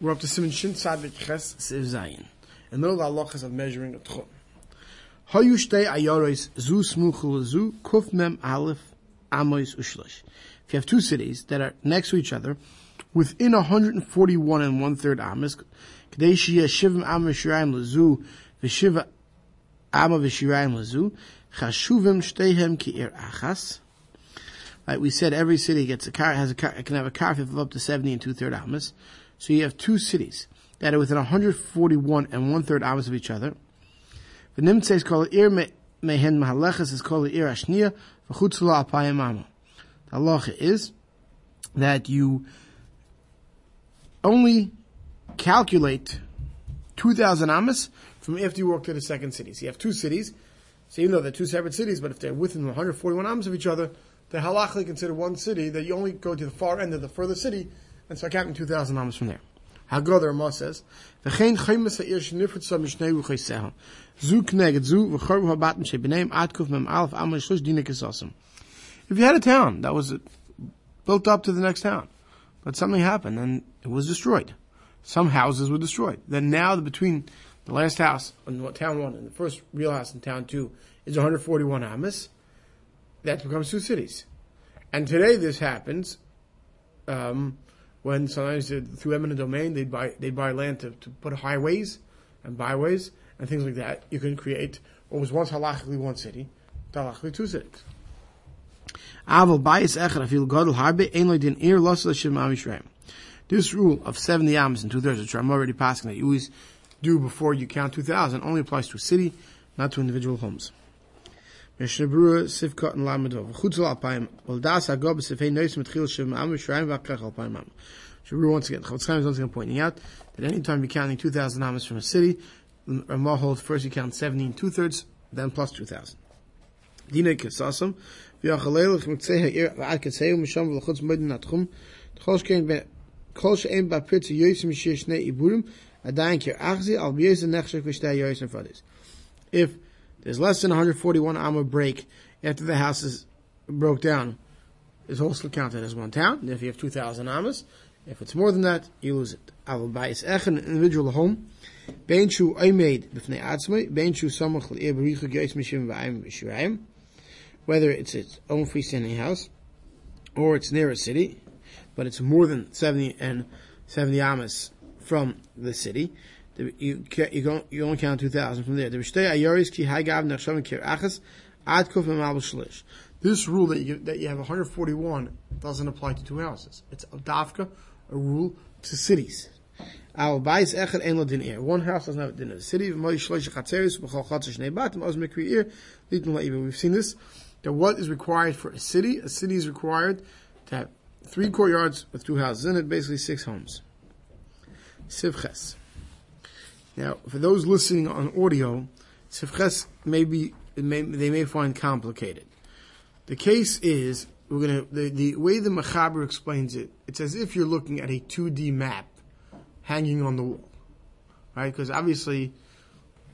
We're up to Simon Shin Tzad Ches Siv Zayin. In the halachas of measuring a tchum. Hayu shtei zu kuf mem aleph amois ushlish. If you have two cities that are next to each other, within 141 and one third amas, k'dei shivim lezu v'shiva v'shirayim lezu, chashuvim shteihem achas. Right, we said every city gets a car, has a car, can have a car of up to 70 and two third amas. So you have two cities that are within 141 and one third amas of each other. The Nimtze is called Ir Mehen Mahalechas is called Ir Ashniya v'chutzula apayim amma. The halacha is that you only calculate 2,000 amas from after you walk to the second city. So you have two cities, so even though they're two separate cities, but if they're within 141 amas of each other, they're halachically considered one city that you only go to the far end of the further city and start counting 2,000 amas from there. Haggadah Ramah says, "V'chein ha'ir ruchayseha, zu kneged zu v'chor v'habatim shebeneim ad kuf mem dina kisasim." If you had a town that was built up to the next town, but something happened and it was destroyed, some houses were destroyed. Then now between the last house in town one and the first real house in town two is 141 amas. That becomes two cities, and today this happens. Um, when sometimes through eminent domain they'd buy they'd buy land to, to put highways and byways and things like that. You can create what was once halachically one city, halachically two cities. This rule of 70 amos and two thirds, which I'm already passing, that you always do before you count 2,000, only applies to a city, not to individual homes. Mishnah Sivkot and Lamadov. Chutzal Alpayim. Well, das Hagob Sifhei Neus Mitchil Shem Am Yishrayim V'Akrech Alpayim Am. Shabru once again, Chofetz Chaim is once again pointing out that anytime you're counting 2,000 amas from a city, Ramah holds first you count 70 and two thirds, then plus 2,000. Dina Kesasam. V'Achalelech Mitzeh Ha'ir V'Ad Keseu Misham V'Lachutz Moedin Atchum. Tchol Shekein Ben Kol She'en Ba'Pir Tzu Yosim Shir Shnei Iburim. Adayin Kir Achzi Al B'Yezeh Nechshek V'Shtei Yosim Fadis. If there's less than 141 amma break after the house is broke down. Is also counted as one town. If you have 2,000 amas, if it's more than that, you lose it. Aval bayis echen, an individual home. Bein shu b'fnei atzmei, bein shu samach geis mishim v'ayim v'shirayim. Whether it's its own freestanding house, or it's near a city, but it's more than 70 and 70 amas from the city, you you you only count two thousand from there. This rule that you that you have 141 doesn't apply to two houses. It's a dafka, a rule to cities. One house doesn't have a din in the city. We've seen this. That what is required for a city? A city is required to have three courtyards with two houses in it, basically six homes. Sivches. Now, for those listening on audio, Sifches may be, may, they may find complicated. The case is, we're gonna, the, the way the Machaber explains it, it's as if you're looking at a 2D map hanging on the wall. Right? Because obviously,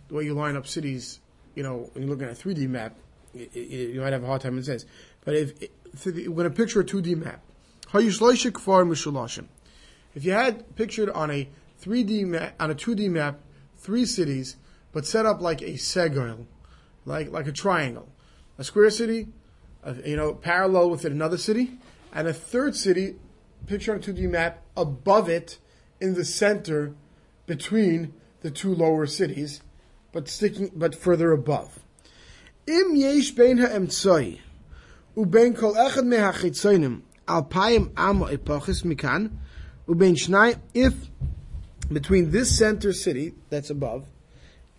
the way you line up cities, you know, when you're looking at a 3D map, you, you might have a hard time in sense. But if, if we're going to picture a 2D map, if you had pictured on a 3D map, on a 2D map, three cities, but set up like a segel, like like a triangle, a square city, you know, parallel with it another city, and a third city, picture on a 2D map above it, in the center, between the two lower cities, but sticking but further above. Im yesh bein ha'emtzoi, ubein kol echad mehachitzoinim, alpayim amo epochis mikan, ubein shnai, if between this center city that's above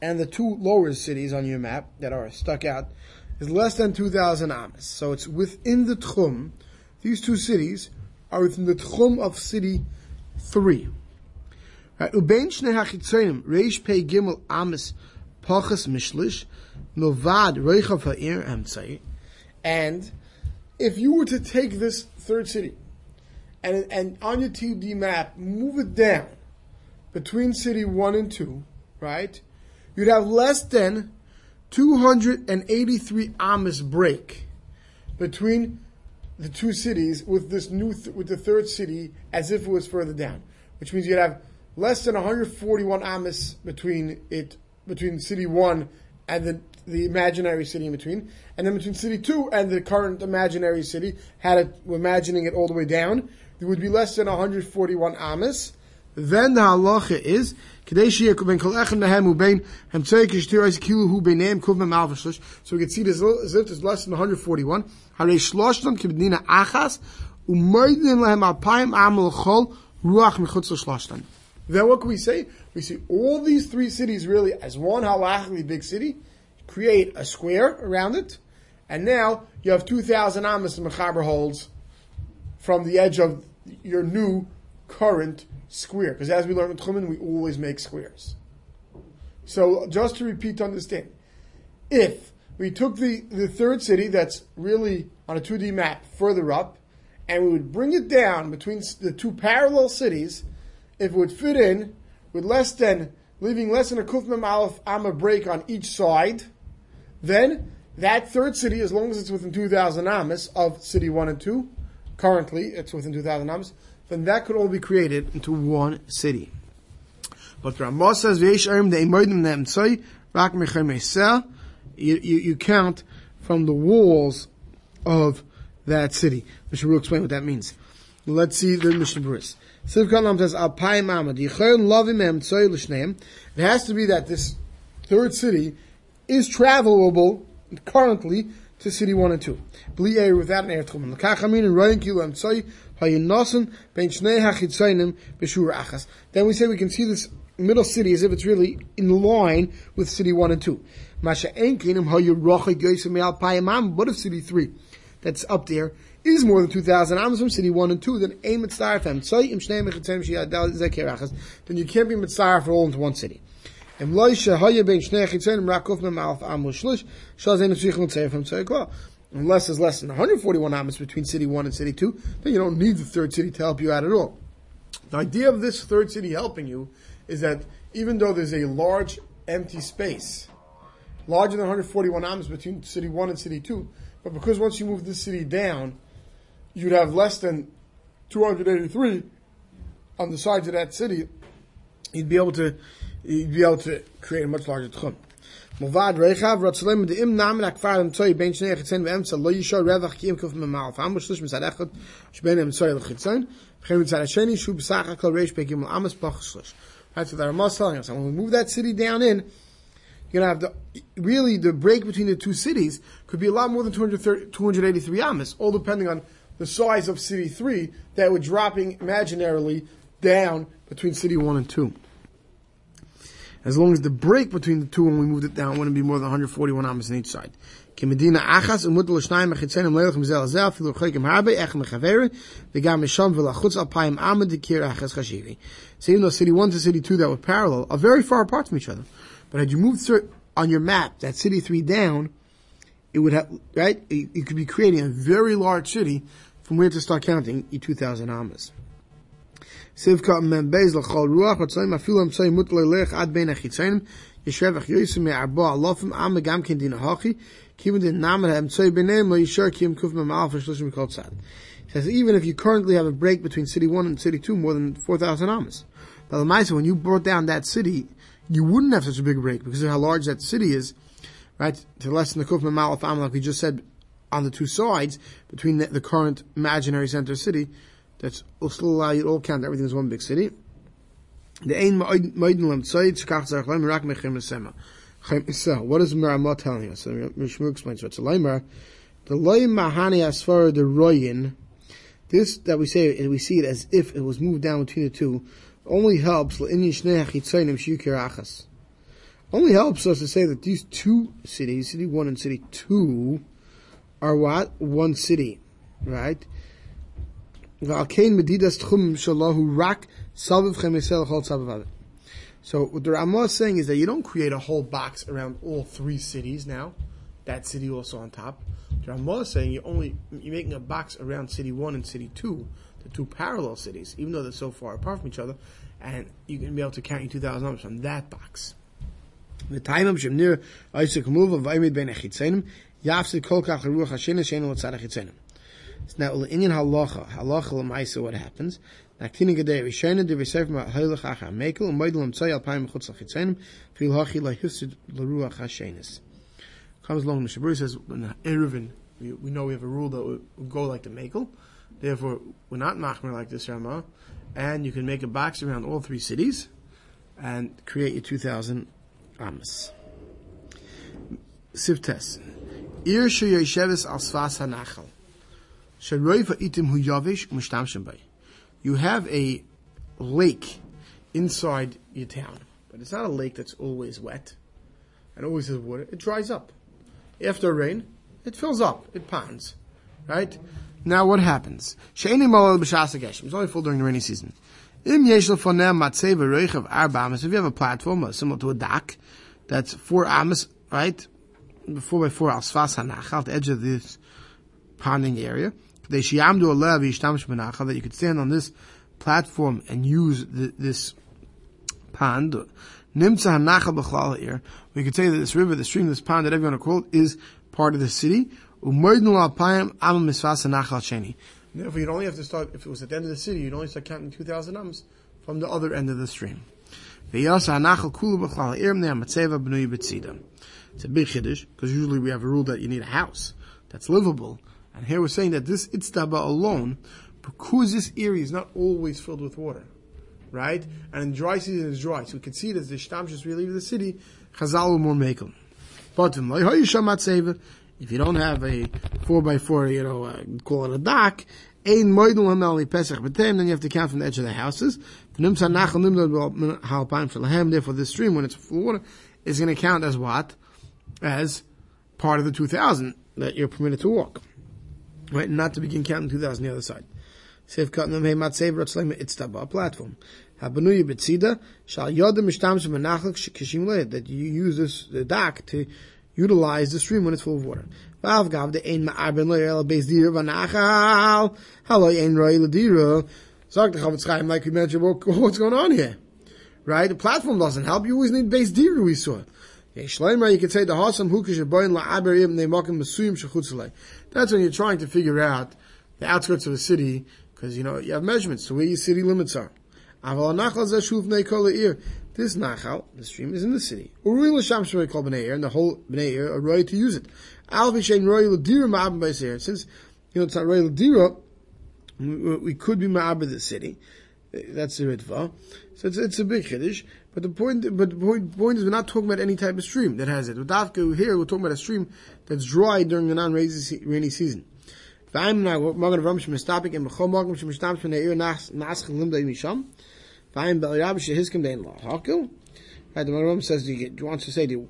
and the two lower cities on your map that are stuck out is less than 2,000 amas. So it's within the tchum. These two cities are within the tchum of city three. Ubein shnei hachitzonim reish pei gimel pachas mishlish reichav ha'ir. And if you were to take this third city and, and on your 2D map move it down between city one and two, right? You'd have less than 283 amas break between the two cities with this new, th- with the third city as if it was further down. Which means you'd have less than 141 amas between it between city one and the the imaginary city in between, and then between city two and the current imaginary city, had it imagining it all the way down, there would be less than 141 amas. Then the halacha is so we can see this if it's less than 141. Then what can we say? We see all these three cities really as one halachically big city, create a square around it, and now you have 2,000 amas the Mechaber holds from the edge of your new current square. Because as we learned in Tchumen, we always make squares. So just to repeat to understand, if we took the, the third city that's really on a 2D map further up, and we would bring it down between the two parallel cities, if it would fit in with less than, leaving less than a Kufmem Aleph Amma break on each side, then that third city, as long as it's within 2,000 Amas of city 1 and 2, currently it's within 2,000 Amas, then that could all be created into one city. But Ramah says, you, you, you count from the walls of that city. Mishnah will explain what that means. Let's see the Mishnah Berurah. Sivkan says, Alpayim Amad, Yichayim Lovim Em Tzoy L'Shneim. It has to be that this third city is travelable currently to city one and two. Bli without an and hayinosen ben shnei b'shur achas. Then we say we can see this middle city as if it's really in line with city one and two. Masha enkinim hayirocha yoysim me'al payimam. What if city three, that's up there, is more than 2,000 amos from city 1 and 2, then. Then you can't be mitzvah for all into one city. Unless there's less than 141 amos between city 1 and city 2, then you don't need the third city to help you out at all. The idea of this third city helping you is that even though there's a large empty space, larger than 141 amos between city 1 and city 2, but because once you move this city down, you'd have less than 283 on the sides of that city, you'd be able to you'd be able to create a much larger tchum. Mulvad reichav ratzalem de im namen akfar im tzoy ben shnei chitzen ve emtsa lo yishor revach ki im kuf me mal fam shlish misad echad shben im tzoy chitzen v'chem mitzad hasheni shu b'sach hakol reish begim al amas bach shlish right so the Ramah telling us when we move that city down in you're gonna have the really the break between the two cities could be a lot more than 283 amas all depending on the size of city 3 that we're dropping imaginarily down between city 1 and 2 as long as the break between the two when we moved it down wouldn't be more than 141 amos on each side. כמדינה אחס ומות לשניים מחיצנם לילך מזה לזה אפילו חלקם הרבה איך מחברת וגם משם ולחוץ אלפיים עמד דקיר אחס חשיבי. So even though city 1 to city 2 that were parallel are very far apart from each other. But had you moved through, on your map that city 3 down, it would have, right? You could be creating a very large city from where to start counting 2,000 amas. Sivka ruach afilu ad arbo alofim din din benem lo kim kuf kol tzad. says even if you currently have a break between city 1 and city 2 more than 4,000 amas. But the when you brought down that city, you wouldn't have such a big break because of how large that city is, right? To less than the kuf mem alfa like we just said on the two sides between the, the current imaginary center city, that's will you all count everything as one big city. The ein moiden lem tzayid shkach rak mechem nesema. So, what is Miramah telling us? So, explains what's a leimer. The loy mahani asfar the royin, this that we say, and we see it as if it was moved down between the two, only helps only helps us to say that these two cities, city one and city two, are what one city, right? So what the Ramah is saying is that you don't create a whole box around all three cities now. That city also on top. The Ramah is saying you're only you're making a box around city one and city two, the two parallel cities, even though they're so far apart from each other, and you're going to be able to count your two thousand numbers from that box. The time of Shemnir Isaac of Vaimid ben Echitzenim, Ruach Echitzenim. Now, in halacha, halacha l'maisa, what happens? Naktina Gadei Rishena, Divi Sefer Hailach Acha Mekel, and Moidel Amtsai Alpayim Chutz Lachitzenim, Fil Hachi Lahisid Laruach HaShenis. Comes along, the Shabur says, in Eruvin, we, we know we have a rule that will go like the Mekel, therefore we're not Machmer like this Rama, and you can make a box around all three cities, and create your 2,000 Amos. Sivtes. Ir Sheyesheves Al Svas HaNachal. You have a lake inside your town, but it's not a lake that's always wet and always has water. It dries up. After rain, it fills up. It ponds. Right? Now what happens? It's only full during the rainy season. If you have a platform uh, similar to a dock that's four amas, right? Four by four alsfas hanach, at the edge of this ponding area that you could stand on this platform and use the, this pond. Nimtza hanachal b'chlal here. We could say that this river, the stream, this pond that everyone called is part of the city. Therefore, you'd only have to start, if it was at the end of the city, you'd only start counting 2,000 ams from the other end of the stream. It's a big chiddush, because usually we have a rule that you need a house that's livable. And here we're saying that this Itztaba alone, because this area is not always filled with water, right? And in dry season it's dry. So we can see that the Shtam just really leave the city, Chazal will more make them. But if you don't have a 4x4, you know, uh, call it a dock, then you have to count from the edge of the houses. Therefore, this stream, when it's full of water, is going to count as what? As part of the 2,000 that you're permitted to walk right? Not to begin counting 2,000 the other side. Sev katnam hey matzev platform. Betzida shal yodim mishtamsh menachlik kishim leid that you use this the dock to utilize the stream when it's full of water. Vav gav de ein ma'arben yel beis dir vanachal ein roi ledira. Zag the Chofetz Chaim like we mentioned what's going on here, right? The platform doesn't help. You always need base dir. We saw. Shleimer, you could say the hasam hukish boin la'aberim neimakim mesuyim shechutzalei. That's when you're trying to figure out the outskirts of a city, because you know you have measurements to where your city limits are. This nachal, the stream, is in the city. Uri l'sham shmei kol b'nei and the whole b'nei are right to use it. Al v'shein roi l'dira ma'abim b'seir. Since you know it's not roi l'dira, we could be ma'abim the city. That's the ritva. So it's, it's a big chiddush. But the point, but the point, point is, we're not talking about any type of stream that has it. With Dafka here, we're talking about a stream that's dry during the non-rainy season. V'ayim now, Magen Avram Shemestapik and B'chol Magen Shemestapik Shemei Eir Nasch Limda Misham. V'ayim B'Elirab Shehiskim Dein Lo. Hakil. Right, the Magen says, do you, wants to say, do you,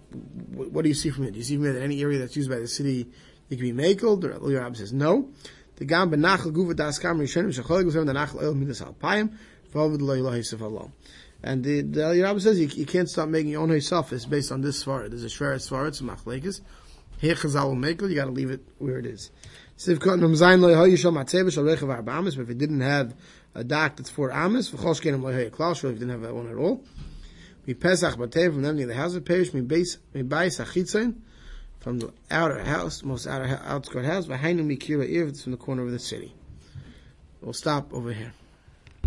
what do you see from it? Do you see from it that any area that's used by the city, it can be makeled? The Elirab says, no. The Gam B'Nachal Guva Das Kam Rishonim Shechol Guzem the Nachal El Midas Alpayim. And the, the Yerabba says you, you, can't start making your own Hisaf. It's based on this svara. There's a Shver svara, it's machlekes. Here Chazal will make it, you gotta leave it where it is. But if it didn't have a dock that's four Amis, if you didn't have that one at all, we Pesach Batev from them the house of Perish, we base we buy Sachitzain from the outer house, most outer outskirt house, behind him we Kira if it's from the corner of the city. We'll stop over here.